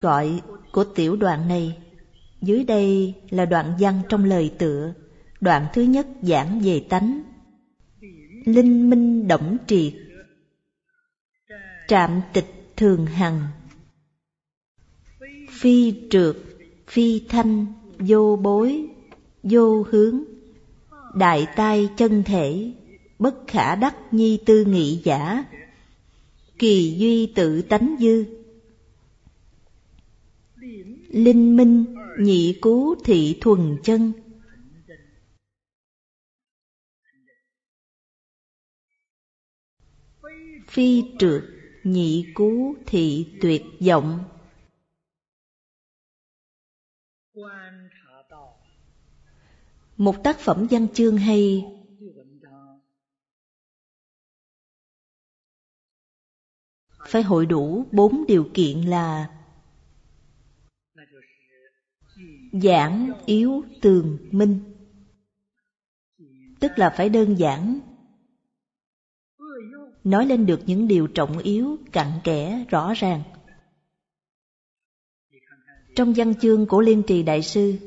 gọi của tiểu đoạn này. Dưới đây là đoạn văn trong lời tựa. Đoạn thứ nhất giảng về tánh. Linh minh động triệt. Trạm tịch thường hằng. Phi trượt, phi thanh, vô bối, vô hướng. Đại tai chân thể, bất khả đắc nhi tư nghị giả. Kỳ duy tự tánh dư linh minh, nhị cú thị thuần chân. Phi trượt, nhị cú thị tuyệt vọng. Một tác phẩm văn chương hay. Phải hội đủ bốn điều kiện là giảng yếu tường minh. Tức là phải đơn giản. Nói lên được những điều trọng yếu, cặn kẽ, rõ ràng. Trong văn chương của liên trì đại sư,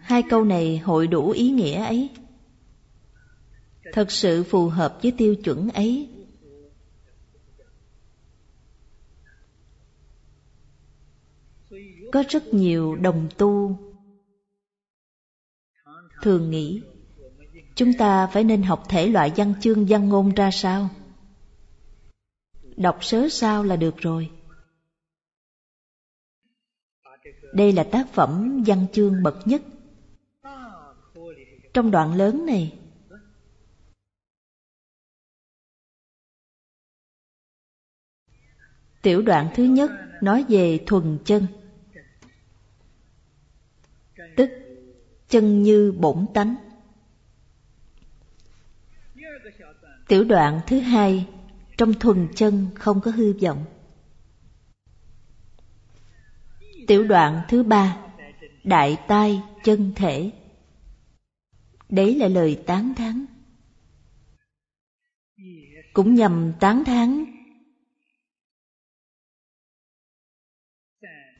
hai câu này hội đủ ý nghĩa ấy. Thật sự phù hợp với tiêu chuẩn ấy. Có rất nhiều đồng tu. Thường nghĩ, chúng ta phải nên học thể loại văn chương, văn ngôn ra sao? Đọc sớ sao là được rồi. Đây là tác phẩm văn chương bậc nhất. Trong đoạn lớn này, tiểu đoạn thứ nhất nói về thuần chân tức, chân như bổn tánh. Tiểu đoạn thứ hai, trong thuần chân không có hư vọng. Tiểu đoạn thứ ba, đại tai chân thể. Đấy là lời tán thán. Cũng nhằm tán thán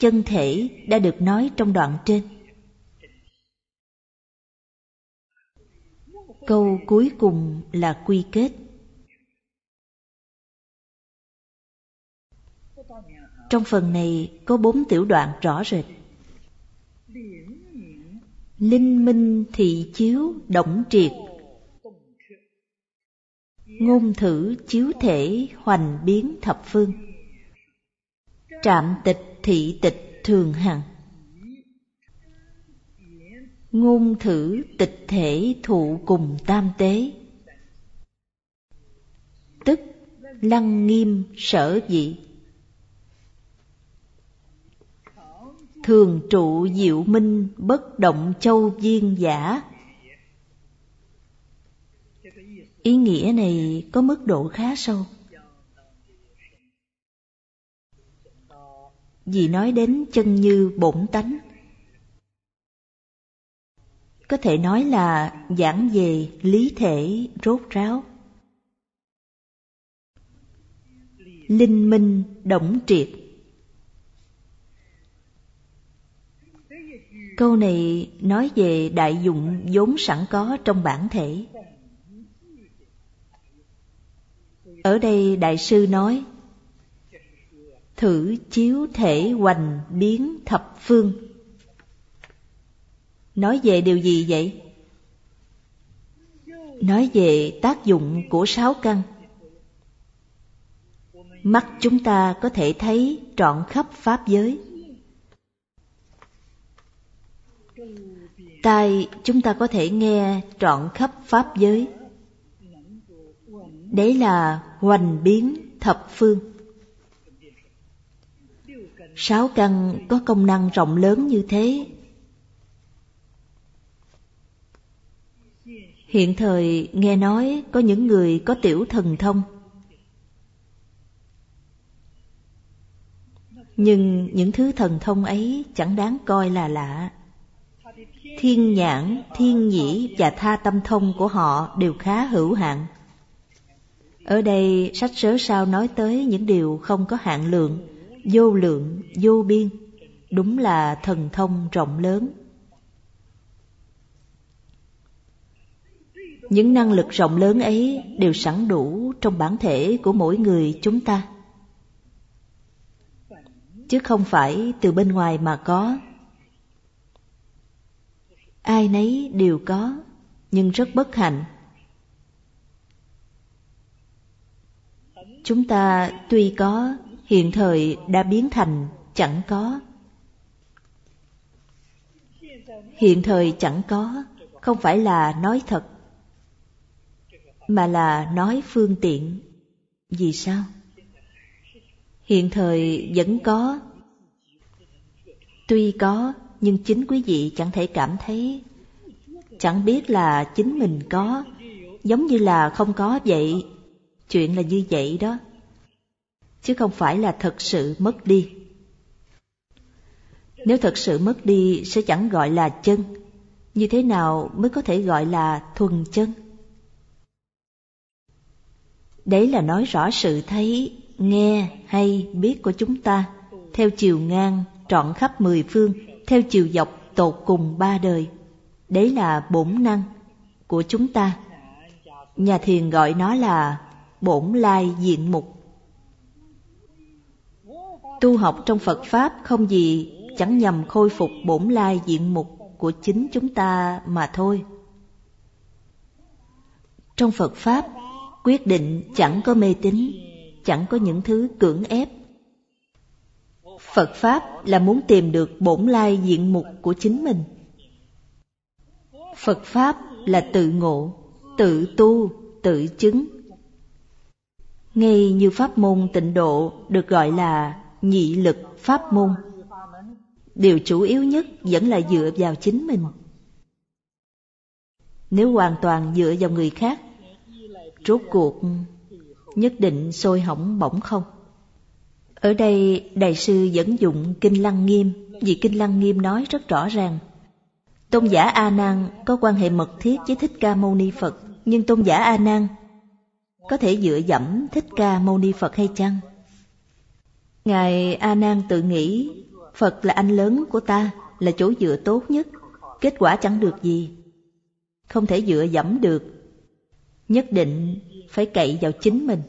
chân thể đã được nói trong đoạn trên. Câu cuối cùng là quy kết. Trong phần này có bốn tiểu đoạn rõ rệt. Linh minh thị chiếu động triệt. Ngôn thử chiếu thể hoành biến thập phương. Trạm tịch thị tịch thường hằng ngôn thử tịch thể thụ cùng tam tế. Tức lăng nghiêm sở dị. Thường trụ diệu minh bất động châu viên giả. Ý nghĩa này có mức độ khá sâu. Vì nói đến chân như bổn tánh có thể nói là giảng về lý thể rốt ráo. Linh minh động triệt. Câu này nói về đại dụng vốn sẵn có trong bản thể. Ở đây đại sư nói, thử chiếu thể hoành biến thập phương. Nói về điều gì vậy? Nói về tác dụng của sáu căn. Mắt chúng ta có thể thấy trọn khắp Pháp giới. Tai chúng ta có thể nghe trọn khắp Pháp giới. Đấy là hoành biến thập phương. Sáu căn có công năng rộng lớn như thế Hiện thời nghe nói có những người có tiểu thần thông. Nhưng những thứ thần thông ấy chẳng đáng coi là lạ. Thiên nhãn, thiên nhĩ và tha tâm thông của họ đều khá hữu hạn. Ở đây sách sớ sao nói tới những điều không có hạn lượng vô lượng, vô biên, đúng là thần thông rộng lớn. Những năng lực rộng lớn ấy đều sẵn đủ trong bản thể của mỗi người chúng ta. Chứ không phải từ bên ngoài mà có. Ai nấy đều có, nhưng rất bất hạnh. Chúng ta tuy có, hiện thời đã biến thành chẳng có. Hiện thời chẳng có, không phải là nói thật mà là nói phương tiện. Vì sao? Hiện thời vẫn có. Tuy có, nhưng chính quý vị chẳng thể cảm thấy. Chẳng biết là chính mình có, giống như là không có vậy. Chuyện là như vậy đó. Chứ không phải là thật sự mất đi. Nếu thật sự mất đi sẽ chẳng gọi là chân. Như thế nào mới có thể gọi là thuần chân? Đấy là nói rõ sự thấy, nghe hay biết của chúng ta, theo chiều ngang, trọn khắp mười phương, theo chiều dọc tột cùng ba đời. Đấy là bổn năng của chúng ta. Nhà thiền gọi nó là bổn lai diện mục. Tu học trong Phật Pháp không gì chẳng nhằm khôi phục bổn lai diện mục của chính chúng ta mà thôi. Trong Phật Pháp quyết định chẳng có mê tín, chẳng có những thứ cưỡng ép. Phật pháp là muốn tìm được bổn lai diện mục của chính mình. Phật pháp là tự ngộ, tự tu, tự chứng. Ngay như pháp môn tịnh độ được gọi là nhị lực pháp môn, điều chủ yếu nhất vẫn là dựa vào chính mình. Nếu hoàn toàn dựa vào người khác rốt cuộc nhất định sôi hỏng bỏng không? Ở đây đại sư dẫn dụng Kinh Lăng Nghiêm vì Kinh Lăng Nghiêm nói rất rõ ràng. Tôn giả A Nan có quan hệ mật thiết với Thích Ca Mâu Ni Phật, nhưng tôn giả A Nan có thể dựa dẫm Thích Ca Mâu Ni Phật hay chăng? Ngài A Nan tự nghĩ Phật là anh lớn của ta, là chỗ dựa tốt nhất, kết quả chẳng được gì. Không thể dựa dẫm được nhất định phải cậy vào chính mình.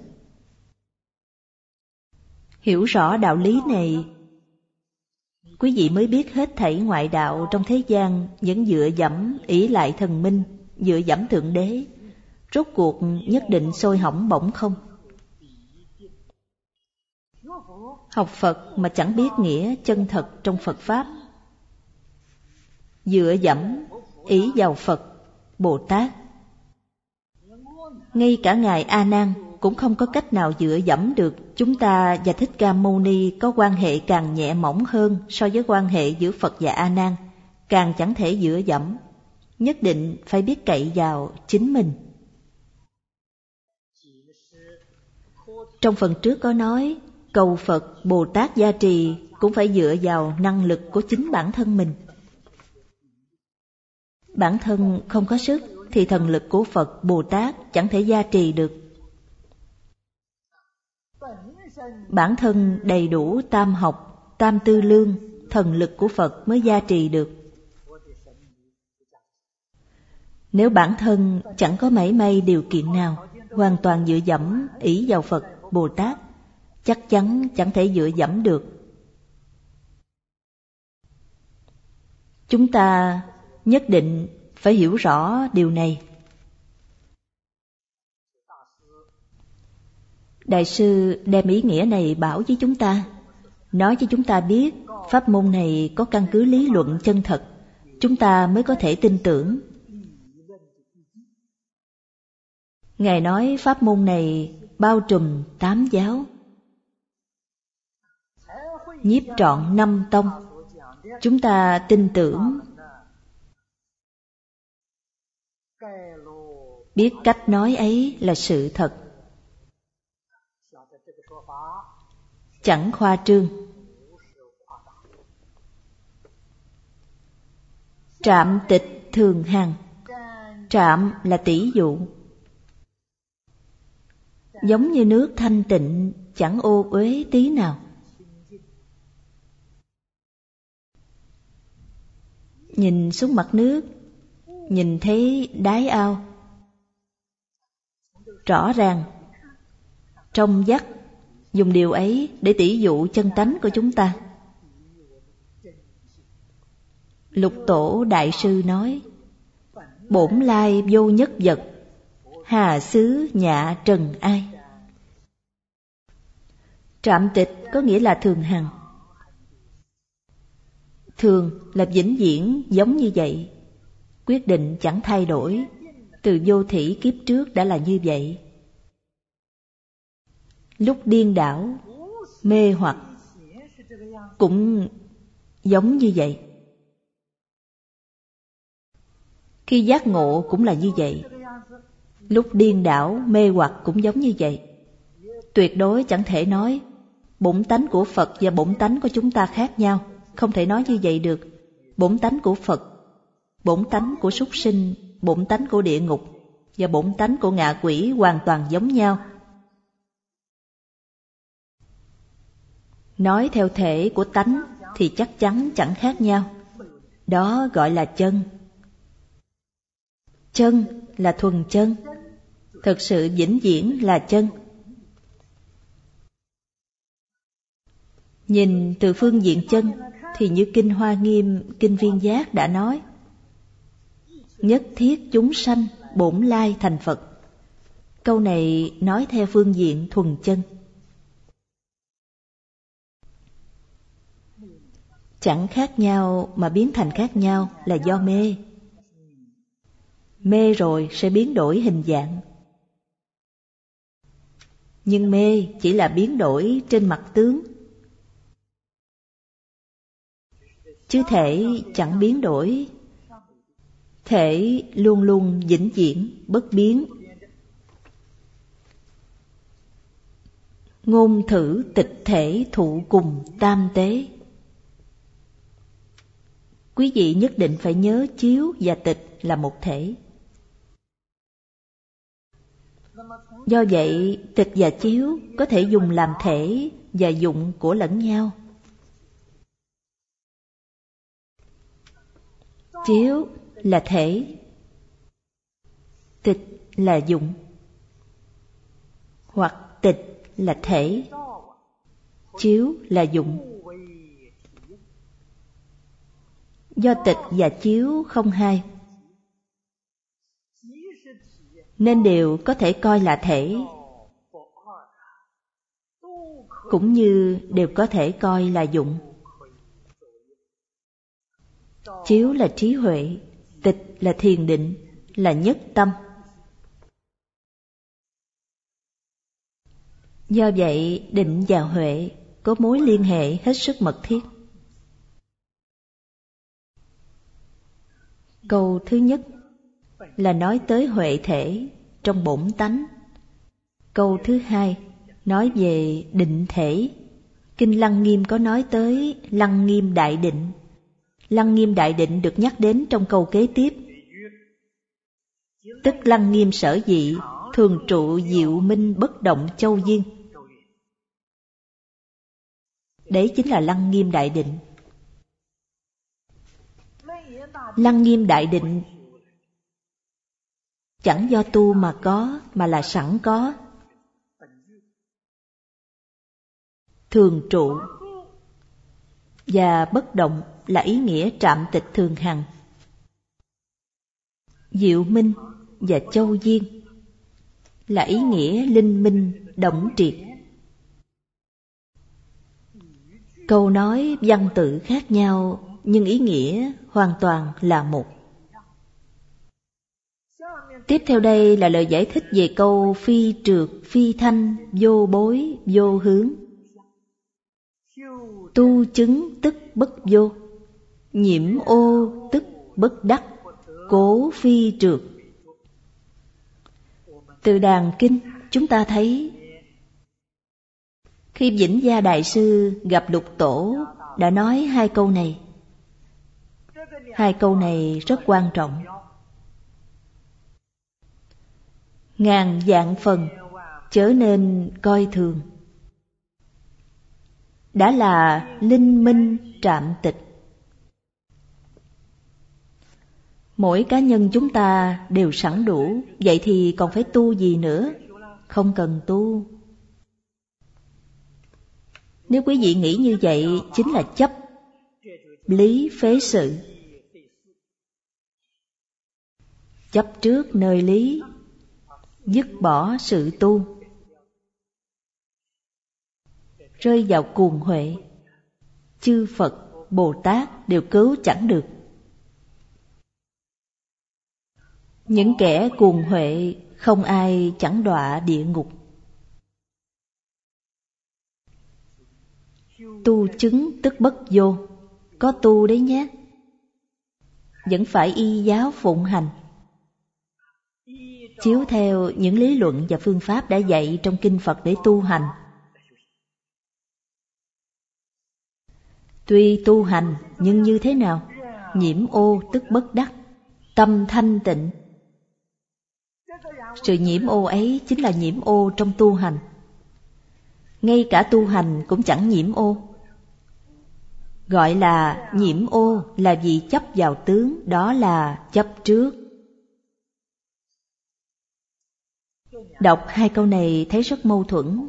Hiểu rõ đạo lý này, quý vị mới biết hết thảy ngoại đạo trong thế gian vẫn dựa dẫm ỷ lại thần minh, dựa dẫm thượng đế, rốt cuộc nhất định sôi hỏng bỗng không? Học phật mà chẳng biết nghĩa chân thật trong phật pháp. Dựa dẫm ý vào phật, bồ tát ngay cả Ngài A Nan cũng không có cách nào dựa dẫm được chúng ta và Thích Ca Mâu Ni có quan hệ càng nhẹ mỏng hơn so với quan hệ giữa Phật và A Nan, càng chẳng thể dựa dẫm, nhất định phải biết cậy vào chính mình. Trong phần trước có nói, cầu Phật Bồ Tát gia trì cũng phải dựa vào năng lực của chính bản thân mình. Bản thân không có sức thì thần lực của Phật Bồ Tát chẳng thể gia trì được. Bản thân đầy đủ tam học, tam tư lương, thần lực của Phật mới gia trì được. Nếu bản thân chẳng có mảy may điều kiện nào, hoàn toàn dựa dẫm ý vào Phật, Bồ Tát, chắc chắn chẳng thể dựa dẫm được. Chúng ta nhất định phải hiểu rõ điều này. Đại sư đem ý nghĩa này bảo với chúng ta, nói cho chúng ta biết pháp môn này có căn cứ lý luận chân thật, chúng ta mới có thể tin tưởng. Ngài nói pháp môn này bao trùm tám giáo. Nhiếp trọn năm tông, chúng ta tin tưởng biết cách nói ấy là sự thật. Chẳng khoa trương. Trạm tịch thường hằng trạm là tỷ dụ. Giống như nước thanh tịnh, chẳng ô uế tí nào. Nhìn xuống mặt nước nhìn thấy đáy ao. Rõ ràng, trong dắt dùng điều ấy để tỉ dụ chân tánh của chúng ta. Lục tổ đại sư nói, bổn lai vô nhất vật, hà xứ nhạ trần ai. Trạm tịch có nghĩa là thường hằng. Thường là vĩnh viễn giống như vậy, quyết định chẳng thay đổi, từ vô thủy kiếp trước đã là như vậy. Lúc điên đảo, mê hoặc cũng giống như vậy. Khi giác ngộ cũng là như vậy. Lúc điên đảo, mê hoặc cũng giống như vậy. Tuyệt đối chẳng thể nói bổn tánh của Phật và bổn tánh của chúng ta khác nhau. Không thể nói như vậy được. Bổn tánh của Phật, bổn tánh của súc sinh, bổn tánh của địa ngục và bổn tánh của ngạ quỷ hoàn toàn giống nhau. Nói theo thể của tánh thì chắc chắn chẳng khác nhau. Đó gọi là chân. Chân là thuần chân. Thực sự vĩnh viễn là chân. Nhìn từ phương diện chân thì như Kinh Hoa Nghiêm, Kinh Viên Giác đã nói Nhất thiết chúng sanh bổn lai thành Phật. Câu này nói theo phương diện thuần chân. Chẳng khác nhau mà biến thành khác nhau là do mê. Mê rồi sẽ biến đổi hình dạng. Nhưng mê chỉ là biến đổi trên mặt tướng. Chứ thể chẳng biến đổi thể luôn luôn vĩnh viễn, bất biến. Ngôn thử tịch thể thụ cùng tam tế. Quý vị nhất định phải nhớ chiếu và tịch là một thể. Do vậy, tịch và chiếu có thể dùng làm thể và dụng của lẫn nhau. Chiếu là thể. Tịch là dụng. Hoặc tịch là thể. Chiếu là dụng. Do tịch và chiếu không hai. Nên đều có thể coi là thể. Cũng như đều có thể coi là dụng. Chiếu là trí huệ, tịch là thiền định, là nhất tâm. Do vậy, định và huệ có mối liên hệ hết sức mật thiết. Câu thứ nhất là nói tới huệ thể trong bổn tánh. Câu thứ hai nói về định thể. Kinh Lăng Nghiêm có nói tới Lăng Nghiêm Đại Định Lăng nghiêm đại định được nhắc đến trong câu kế tiếp. Tức lăng nghiêm sở dị, thường trụ diệu minh bất động châu duyên. Đấy chính là lăng nghiêm đại định. Lăng nghiêm đại định chẳng do tu mà có mà là sẵn có thường trụ và bất động là ý nghĩa trạm tịch thường hằng. Diệu minh và châu duyên là ý nghĩa linh minh động triệt. Câu nói văn tự khác nhau nhưng ý nghĩa hoàn toàn là một. Tiếp theo đây là lời giải thích về câu phi trượt, phi thanh, vô bối, vô hướng. Tu chứng tức bất vô nhiễm ô tức bất đắc, cố phi trượt. Từ đàn kinh, chúng ta thấy, khi vĩnh gia đại sư gặp lục tổ, đã nói hai câu này. Hai câu này rất quan trọng. Ngàn dạng phần chớ nên coi thường. Đã là linh minh trạm tịch. Mỗi cá nhân chúng ta đều sẵn đủ, vậy thì còn phải tu gì nữa? Không cần tu. Nếu quý vị nghĩ như vậy chính là chấp lý phế sự. Chấp trước nơi lý, dứt bỏ sự tu. Rơi vào cuồng huệ, chư Phật, Bồ Tát đều cứu chẳng được. Những kẻ cuồng huệ không ai chẳng đọa địa ngục. Tu chứng tức bất vô, có tu đấy nhé. Vẫn phải y giáo phụng hành. Chiếu theo những lý luận và phương pháp đã dạy trong kinh Phật để tu hành. Tuy tu hành nhưng như thế nào? Nhiễm ô tức bất đắc, tâm thanh tịnh sự nhiễm ô ấy chính là nhiễm ô trong tu hành. Ngay cả tu hành cũng chẳng nhiễm ô. Gọi là nhiễm ô là vì chấp vào tướng, đó là chấp trước. Đọc hai câu này thấy rất mâu thuẫn.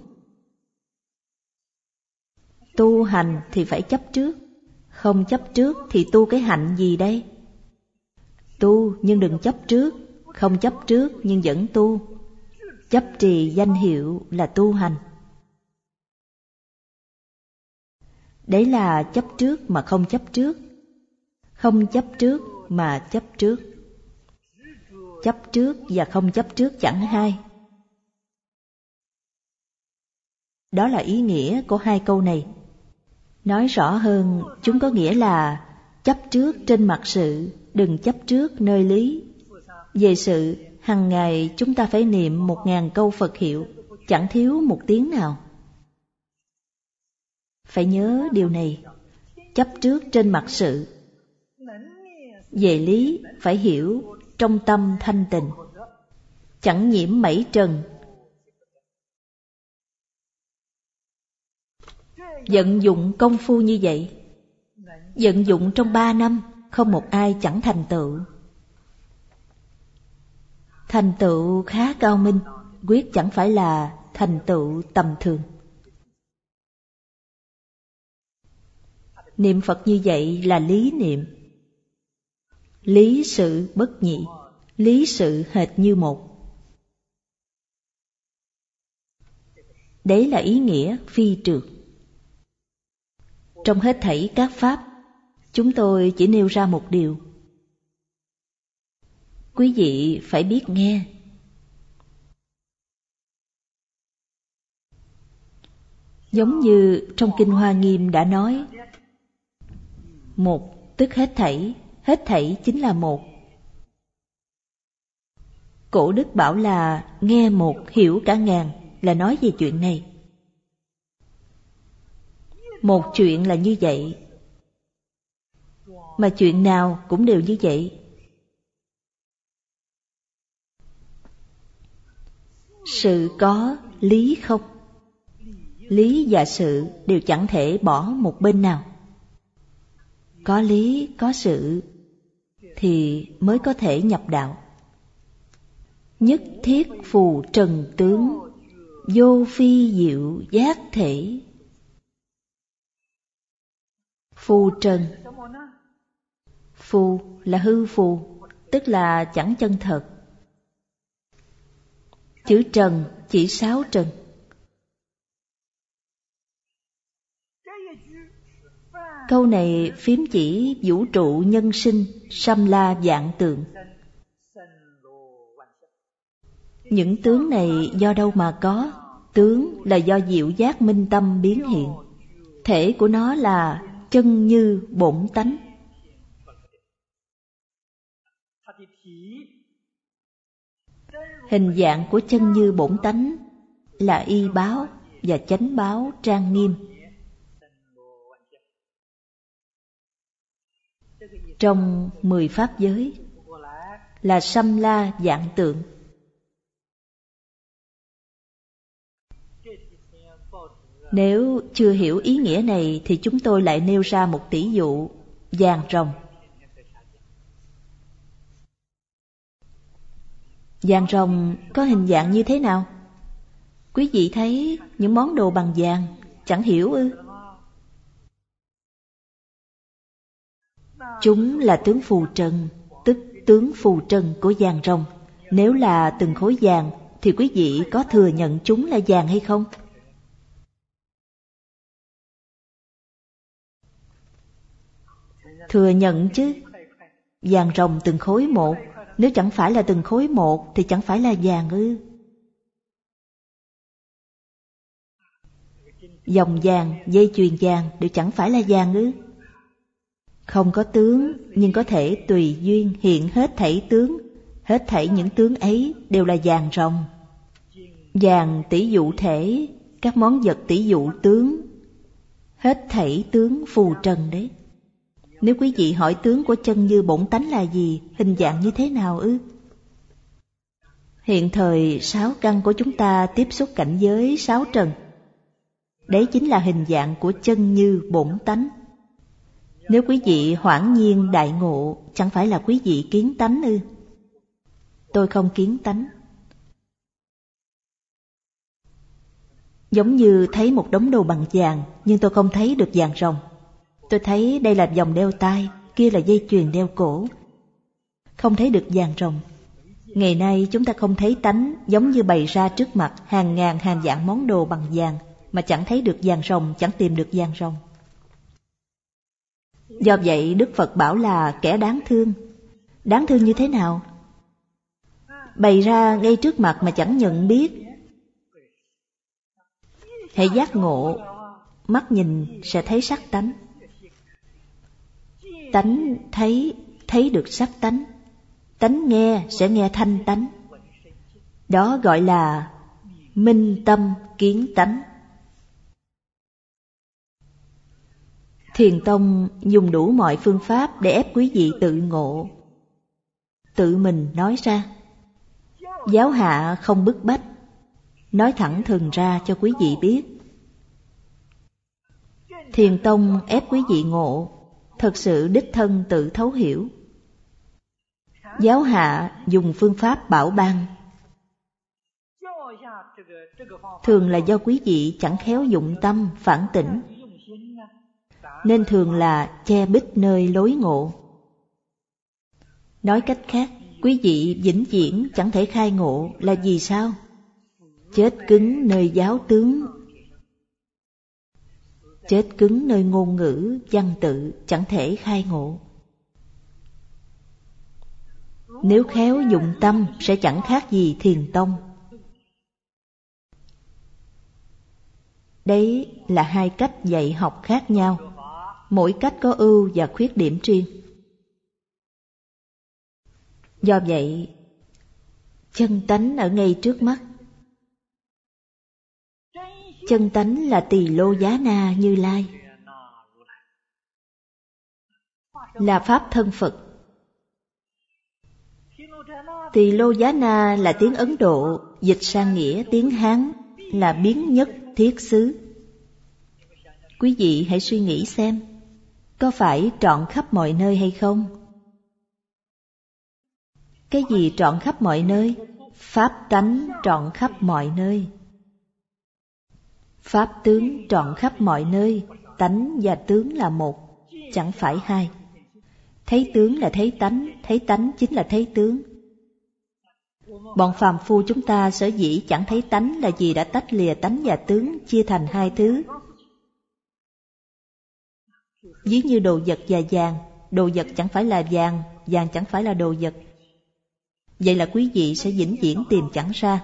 Tu hành thì phải chấp trước, không chấp trước thì tu cái hạnh gì đây? Tu nhưng đừng chấp trước, không chấp trước nhưng vẫn tu. Chấp trì danh hiệu là tu hành. Đấy là chấp trước mà không chấp trước. Không chấp trước mà chấp trước. Chấp trước và không chấp trước chẳng hai. Đó là ý nghĩa của hai câu này. Nói rõ hơn, chúng có nghĩa là chấp trước trên mặt sự, đừng chấp trước nơi lý về sự, hàng ngày chúng ta phải niệm một ngàn câu Phật hiệu, chẳng thiếu một tiếng nào. Phải nhớ điều này, chấp trước trên mặt sự. Về lý phải hiểu trong tâm thanh tịnh, chẳng nhiễm mảy trần. Vận dụng công phu như vậy, vận dụng trong ba năm, không một ai chẳng thành tựu. Thành tựu khá cao minh, quyết chẳng phải là thành tựu tầm thường. Niệm Phật như vậy là lý niệm. Lý sự bất nhị, lý sự hệt như một. Đấy là ý nghĩa phi trượt. Trong hết thảy các pháp, chúng tôi chỉ nêu ra một điều quý vị phải biết nghe. Giống như trong kinh hoa nghiêm đã nói, một tức hết thảy hết thảy chính là một. Cổ đức bảo là nghe một, hiểu cả ngàn là nói về chuyện này. Một chuyện là như vậy, mà chuyện nào cũng đều như vậy. Sự có lý không? Lý và sự đều chẳng thể bỏ một bên nào. Có lý, có sự thì mới có thể nhập đạo. Nhất thiết phù trần tướng, vô phi diệu giác thể. Phù trần. Phù là hư phù, tức là chẳng chân thật. Chữ trần chỉ sáu trần. Câu này phím chỉ vũ trụ nhân sinh, sâm la dạng tượng. Những tướng này do đâu mà có? Tướng là do diệu giác minh tâm biến hiện. Thể của nó là chân như bổn tánh. Hình dạng của chân như bổn tánh là y báo và chánh báo trang nghiêm. Trong mười pháp giới là sâm la dạng tượng. Nếu chưa hiểu ý nghĩa này thì chúng tôi lại nêu ra một tỷ dụ vàng rồng. Vàng rồng có hình dạng như thế nào? Quý vị thấy những món đồ bằng vàng, chẳng hiểu ư? Chúng là tướng phù trần, tức tướng phù trần của vàng rồng. Nếu là từng khối vàng, thì quý vị có thừa nhận chúng là vàng hay không? Thừa nhận chứ. Vàng rồng từng khối một, nếu chẳng phải là từng khối một thì chẳng phải là vàng ư. Dòng vàng, dây chuyền vàng đều chẳng phải là vàng ư. Không có tướng, nhưng có thể tùy duyên hiện hết thảy tướng. Hết thảy những tướng ấy đều là vàng rồng. Vàng tỷ dụ thể, các món vật tỷ dụ tướng. Hết thảy tướng phù trần đấy. Nếu quý vị hỏi tướng của chân như bổn tánh là gì, hình dạng như thế nào ư? Hiện thời sáu căn của chúng ta tiếp xúc cảnh giới sáu trần. Đấy chính là hình dạng của chân như bổn tánh. Nếu quý vị hoảng nhiên đại ngộ, chẳng phải là quý vị kiến tánh ư? Tôi không kiến tánh. Giống như thấy một đống đồ bằng vàng, nhưng tôi không thấy được vàng rồng. Tôi thấy đây là vòng đeo tai kia là dây chuyền đeo cổ. Không thấy được vàng rồng. Ngày nay chúng ta không thấy tánh giống như bày ra trước mặt hàng ngàn hàng dạng món đồ bằng vàng mà chẳng thấy được vàng rồng, chẳng tìm được vàng rồng. Do vậy Đức Phật bảo là kẻ đáng thương. Đáng thương như thế nào? Bày ra ngay trước mặt mà chẳng nhận biết. hãy giác ngộ, mắt nhìn sẽ thấy sắc tánh tánh thấy thấy được sắc tánh. Tánh nghe sẽ nghe thanh tánh. Đó gọi là minh tâm kiến tánh. Thiền tông dùng đủ mọi phương pháp để ép quý vị tự ngộ, tự mình nói ra. Giáo hạ không bức bách. Nói thẳng thừng ra cho quý vị biết. Thiền tông ép quý vị ngộ thật sự đích thân tự thấu hiểu. Giáo hạ dùng phương pháp bảo ban. Thường là do quý vị chẳng khéo dụng tâm phản tỉnh, nên thường là che bích nơi lối ngộ. Nói cách khác, quý vị vĩnh viễn chẳng thể khai ngộ là vì sao? Chết cứng nơi giáo tướng chết cứng nơi ngôn ngữ, văn tự chẳng thể khai ngộ. Nếu khéo dụng tâm sẽ chẳng khác gì thiền tông. Đấy là hai cách dạy học khác nhau, mỗi cách có ưu và khuyết điểm riêng. Do vậy, chân tánh ở ngay trước mắt chân tánh là tỳ lô giá na như lai. Là pháp thân phật. Tỳ lô giá na là tiếng ấn độ, dịch sang nghĩa tiếng hán, là biến nhất, thiết xứ. Quý vị hãy suy nghĩ xem, có phải trọn khắp mọi nơi hay không? Cái gì trọn khắp mọi nơi? Pháp tánh trọn khắp mọi nơi. Pháp tướng trọn khắp mọi nơi, tánh và tướng là một, chẳng phải hai. Thấy tướng là thấy tánh, thấy tánh chính là thấy tướng. Bọn phàm phu chúng ta sở dĩ chẳng thấy tánh là vì đã tách lìa tánh và tướng chia thành hai thứ. Ví như đồ vật và vàng, đồ vật chẳng phải là vàng, vàng chẳng phải là đồ vật. Vậy là quý vị sẽ vĩnh viễn tìm chẳng ra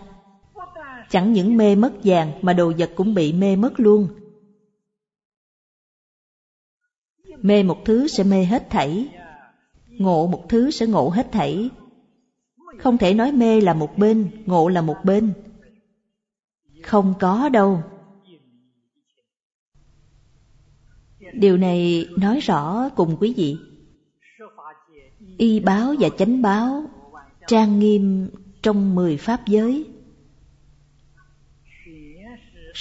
Chẳng những mê mất vàng mà đồ vật cũng bị mê mất luôn. Mê một thứ sẽ mê hết thảy, ngộ một thứ sẽ ngộ hết thảy. Không thể nói mê là một bên, ngộ là một bên. Không có đâu. Điều này nói rõ cùng quý vị. Y báo và chánh báo trang nghiêm trong mười pháp giới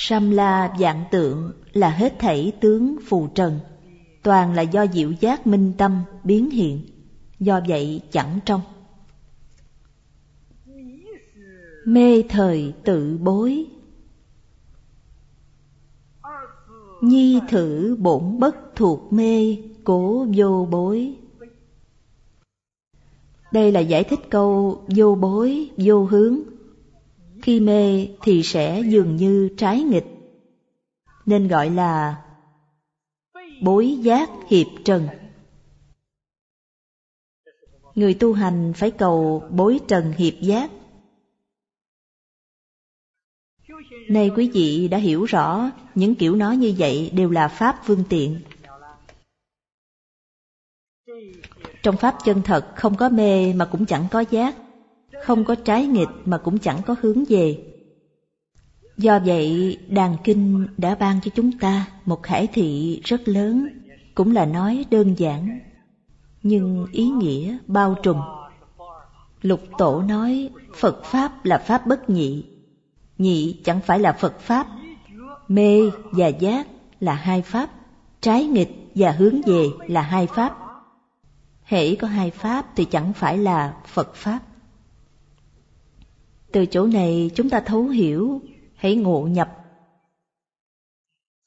Samla dạng tượng là hết thảy tướng phù trần, toàn là do diệu giác minh tâm biến hiện, do vậy chẳng trong. Mê thời tự bối. Nhi thử bổn bất thuộc mê Cố vô bối. Đây là giải thích câu vô bối, vô hướng. Khi mê thì sẽ dường như trái nghịch. Nên gọi là bối giác hiệp trần. Người tu hành phải cầu bối trần hiệp giác. Nay quý vị đã hiểu rõ những kiểu nói như vậy đều là pháp phương tiện. Trong pháp chân thật không có mê mà cũng chẳng có giác, không có trái nghịch mà cũng chẳng có hướng về. Do vậy, đàn kinh đã ban cho chúng ta một khải thị rất lớn, cũng là nói đơn giản, nhưng ý nghĩa bao trùm. Lục Tổ nói Phật Pháp là Pháp bất nhị, nhị chẳng phải là Phật Pháp. Mê và giác là hai Pháp, trái nghịch và hướng về là hai Pháp. Hễ có hai Pháp thì chẳng phải là Phật Pháp. Từ chỗ này chúng ta thấu hiểu, hãy ngộ nhập.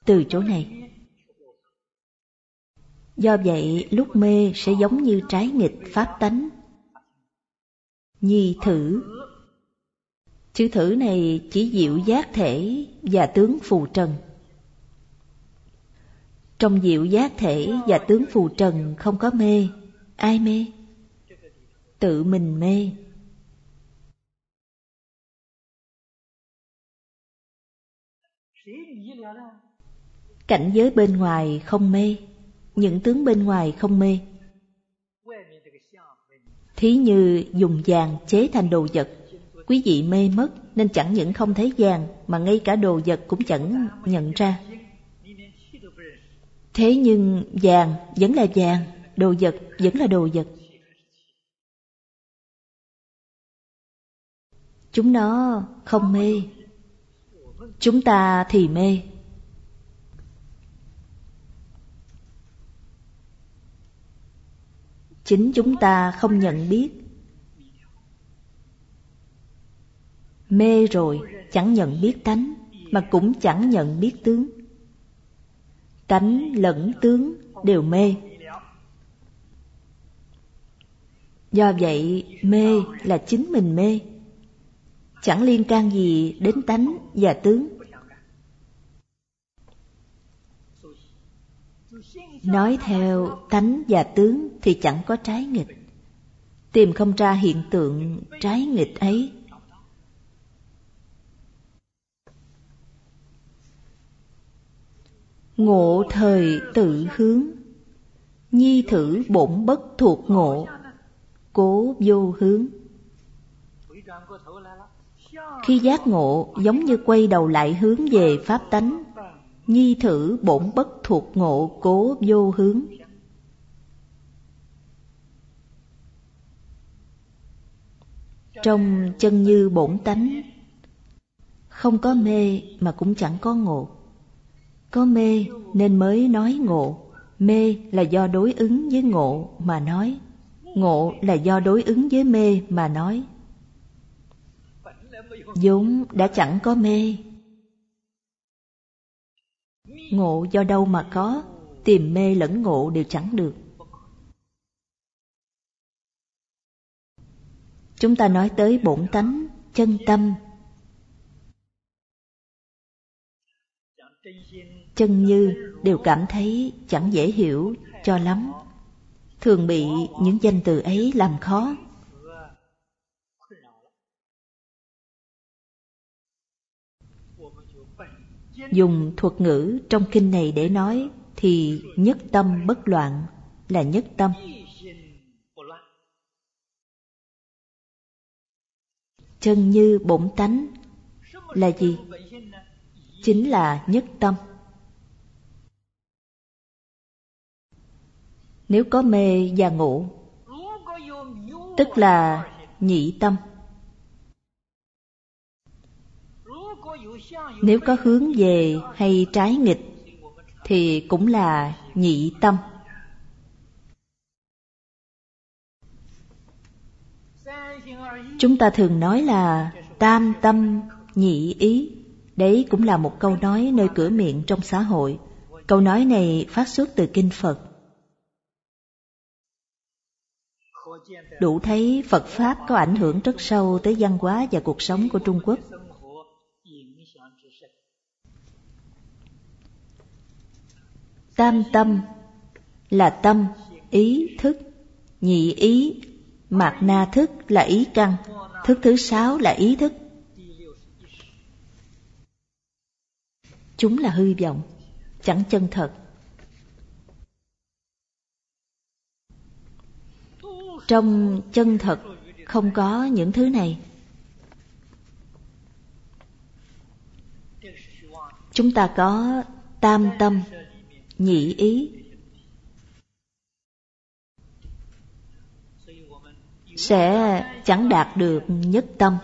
Từ chỗ này. Do vậy lúc mê sẽ giống như trái nghịch Pháp tánh. Nhi thử Chữ thử này chỉ diệu giác thể và tướng phù trần. Trong diệu giác thể và tướng phù trần không có mê. Ai mê? Tự mình mê. Cảnh giới bên ngoài không mê, những tướng bên ngoài không mê. Thí như dùng vàng chế thành đồ vật Quý vị mê mất nên chẳng những không thấy vàng mà ngay cả đồ vật cũng chẳng nhận ra. Thế nhưng vàng vẫn là vàng, đồ vật vẫn là đồ vật. Chúng nó không mê, chúng ta thì mê. Chính chúng ta không nhận biết. Mê rồi, chẳng nhận biết tánh, Mà cũng chẳng nhận biết tướng. Tánh lẫn tướng đều mê. Do vậy, mê là chính mình mê. Chẳng liên can gì đến tánh và tướng. Nói theo tánh và tướng thì chẳng có trái nghịch. Tìm không ra hiện tượng trái nghịch ấy. Ngộ thời tự hướng. Nhi thử bổn bất thuộc ngộ. Cố vô hướng. Khi giác ngộ, giống như quay đầu lại hướng về pháp tánh, Nhi thử bổn bất thuộc ngộ cố vô hướng. Trong chân như bổn tánh, Không có mê mà cũng chẳng có ngộ. Có mê nên mới nói ngộ. Mê là do đối ứng với ngộ mà nói. Ngộ là do đối ứng với mê mà nói vốn đã chẳng có mê. Ngộ do đâu mà có Tìm mê lẫn ngộ đều chẳng được. Chúng ta nói tới bổn tánh, chân tâm. Chân như đều cảm thấy chẳng dễ hiểu cho lắm. Thường bị những danh từ ấy làm khó. Dùng thuật ngữ trong kinh này để nói thì nhất tâm bất loạn là nhất tâm. Chân như bổn tánh là gì? Chính là nhất tâm. Nếu có mê và ngủ tức là nhị tâm. Nếu có hướng về hay trái nghịch, thì cũng là nhị tâm chúng ta thường nói là tam tâm nhị ý. Đấy cũng là một câu nói nơi cửa miệng trong xã hội. Câu nói này phát xuất từ kinh Phật. Đủ thấy Phật Pháp có ảnh hưởng rất sâu tới văn hóa và cuộc sống của Trung Quốc. Tam tâm là tâm, ý, thức. Nhị ý, mạt na thức là ý căn. Thức thứ sáu là ý thức. Chúng là hư vọng, chẳng chân thật. Trong chân thật không có những thứ này. Chúng ta có tam tâm, nhị ý. Sẽ chẳng đạt được nhất tâm.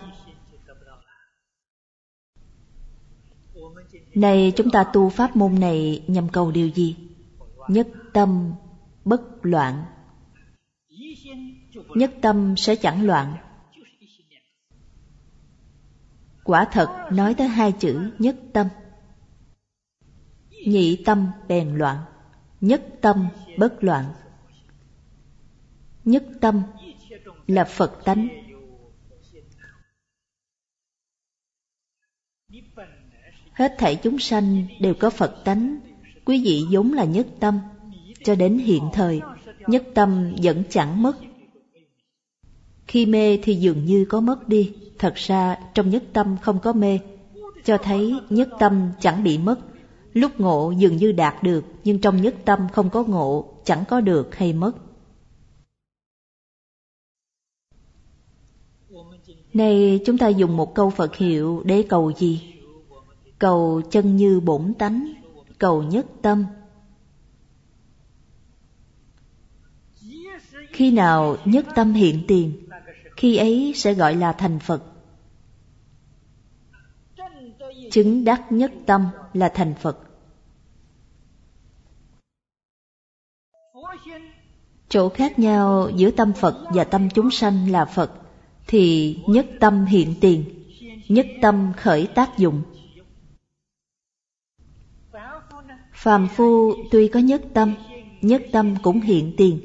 Này chúng ta tu pháp môn này nhằm cầu điều gì? Nhất tâm bất loạn. Nhất tâm sẽ chẳng loạn. Quả thật nói tới hai chữ nhất tâm. Nhị tâm bèn loạn, nhất tâm bất loạn. Nhất tâm là Phật tánh. Hết thảy chúng sanh đều có Phật tánh, quý vị vốn là nhất tâm, cho đến hiện thời, nhất tâm vẫn chẳng mất. Khi mê thì dường như có mất đi, thật ra trong nhất tâm không có mê, cho thấy nhất tâm chẳng bị mất. Lúc ngộ dường như đạt được, nhưng trong nhất tâm không có ngộ, chẳng có được hay mất. nay chúng ta dùng một câu Phật hiệu để cầu gì? cầu chân như bổn tánh, cầu nhất tâm. Khi nào nhất tâm hiện tiền, khi ấy sẽ gọi là thành Phật. Chứng đắc nhất tâm là thành Phật. Chỗ khác nhau giữa tâm Phật và tâm chúng sanh là Phật, thì nhất tâm hiện tiền, nhất tâm khởi tác dụng. Phàm phu tuy có nhất tâm, nhất tâm cũng hiện tiền,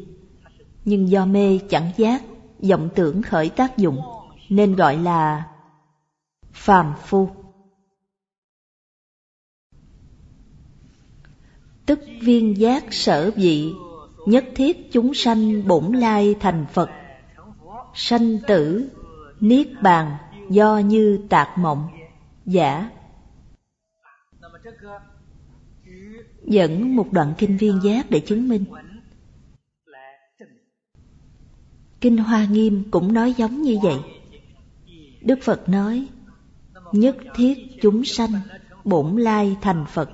nhưng do mê chẳng giác, vọng tưởng khởi tác dụng, nên gọi là phàm phu. Tức viên giác sở vị, nhất thiết chúng sanh bổn lai thành Phật. Sanh tử, niết bàn, do như tạc mộng, giả dẫn một đoạn kinh viên giác để chứng minh. Kinh Hoa Nghiêm cũng nói giống như vậy. Đức Phật nói, nhất thiết chúng sanh, bổn lai thành Phật.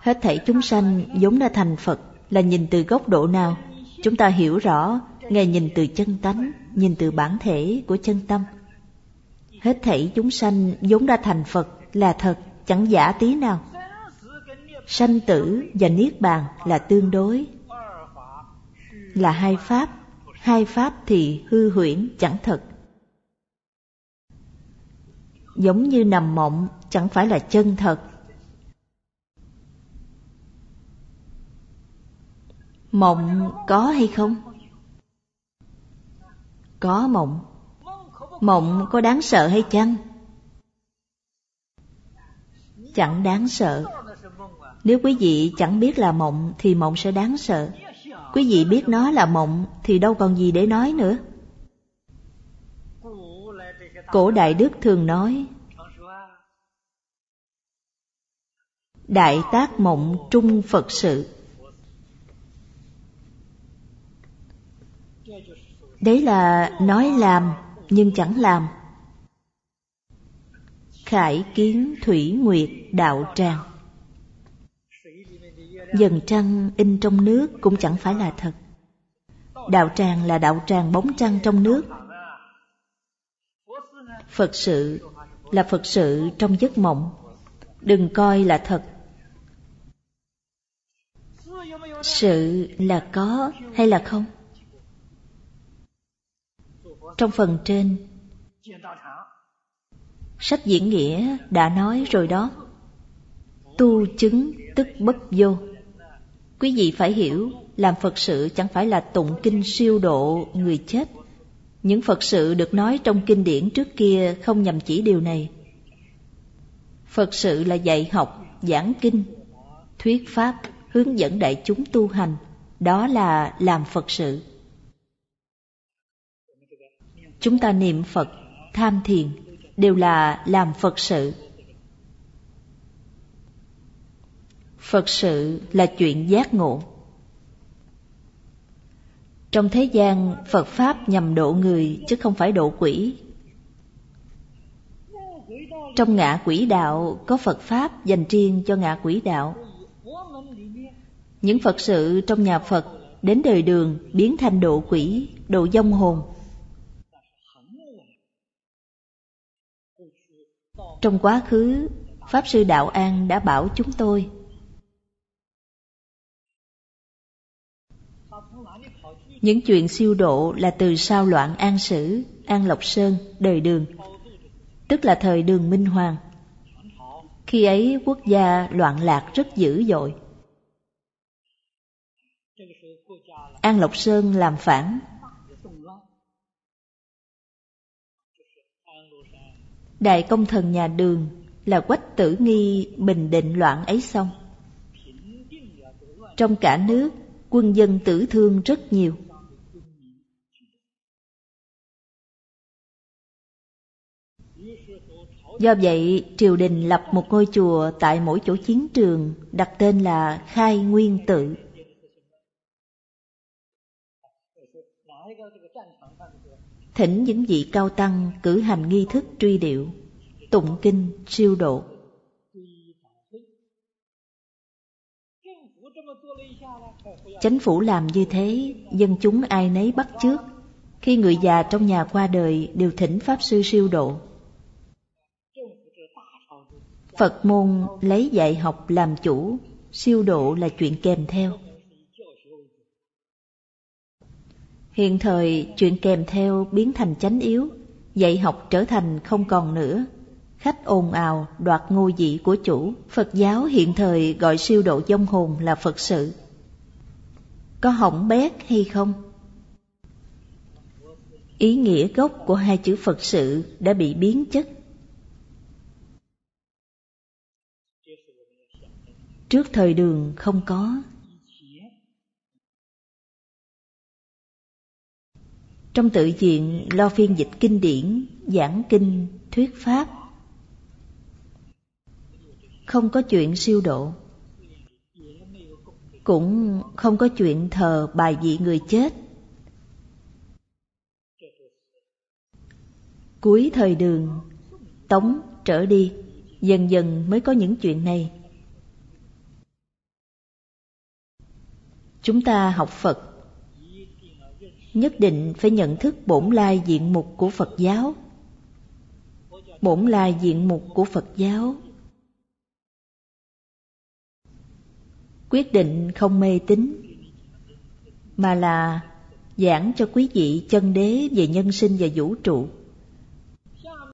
Hết thảy chúng sanh giống đã thành Phật là nhìn từ góc độ nào? Chúng ta hiểu rõ, Ngài nhìn từ chân tánh, nhìn từ bản thể của chân tâm. Hết thảy chúng sanh vốn đã thành Phật là thật, chẳng giả tí nào sanh tử và niết bàn là tương đối là hai pháp hai pháp thì hư huyễn chẳng thật giống như nằm mộng chẳng phải là chân thật mộng có hay không? Có mộng. Mộng có đáng sợ hay chăng? Chẳng đáng sợ. Nếu quý vị chẳng biết là mộng thì mộng sẽ đáng sợ. Quý vị biết nó là mộng thì đâu còn gì để nói nữa. Cổ Đại Đức thường nói, Đại tác mộng trung Phật sự. Đấy là nói làm, nhưng chẳng làm Khải kiến thủy nguyệt đạo tràng Dần trăng in trong nước cũng chẳng phải là thật. Đạo tràng là đạo tràng bóng trăng trong nước. Phật sự là Phật sự trong giấc mộng. Đừng coi là thật. Sự là có hay là không? Trong phần trên, Sách diễn nghĩa đã nói rồi đó. Tu chứng tức bất vô. Quý vị phải hiểu, làm Phật sự chẳng phải là tụng kinh siêu độ người chết. Những Phật sự được nói trong kinh điển trước kia không nhằm chỉ điều này. Phật sự là dạy học, giảng kinh, thuyết pháp, hướng dẫn đại chúng tu hành. Đó là làm Phật sự. Chúng ta niệm Phật, tham thiền đều là làm Phật sự. Phật sự là chuyện giác ngộ. Trong thế gian, Phật Pháp nhằm độ người chứ không phải độ quỷ. Trong ngạ quỷ đạo có Phật Pháp dành riêng cho ngạ quỷ đạo. Những Phật sự trong nhà Phật đến đời đường biến thành độ quỷ, độ dông hồn. Trong quá khứ, Pháp Sư Đạo An đã bảo chúng tôi Những chuyện siêu độ là từ sau loạn An Sử, An Lộc Sơn, đời đường, tức là thời đường Minh Hoàng. Khi ấy quốc gia loạn lạc rất dữ dội. An Lộc Sơn làm phản. Đại công thần nhà đường là quách tử nghi bình định loạn ấy xong. Trong cả nước, quân dân tử thương rất nhiều. Do vậy, triều đình lập một ngôi chùa tại mỗi chỗ chiến trường, đặt tên là Khai Nguyên Tự. Thỉnh những vị cao tăng cử hành nghi thức truy điệu, tụng kinh, siêu độ. Chánh phủ làm như thế, dân chúng ai nấy bắt chước. Khi người già trong nhà qua đời đều thỉnh Pháp Sư siêu độ. Phật môn lấy dạy học làm chủ, siêu độ là chuyện kèm theo. Hiện thời chuyện kèm theo biến thành chánh yếu, dạy học trở thành không còn nữa. Khách ồn ào đoạt ngôi vị của chủ, Phật giáo hiện thời gọi siêu độ vong hồn là Phật sự. Có hỏng bét hay không? Ý nghĩa gốc của hai chữ Phật sự đã bị biến chất trước thời đường không có trong tự viện lo phiên dịch kinh điển, giảng kinh, thuyết pháp. Không có chuyện siêu độ. Cũng không có chuyện thờ bài vị người chết. Cuối thời đường, tống trở đi. Dần dần mới có những chuyện này. Chúng ta học Phật nhất định phải nhận thức bổn lai diện mục của Phật giáo. Bổn lai diện mục của Phật giáo quyết định không mê tín, mà là giảng cho quý vị chân đế về nhân sinh và vũ trụ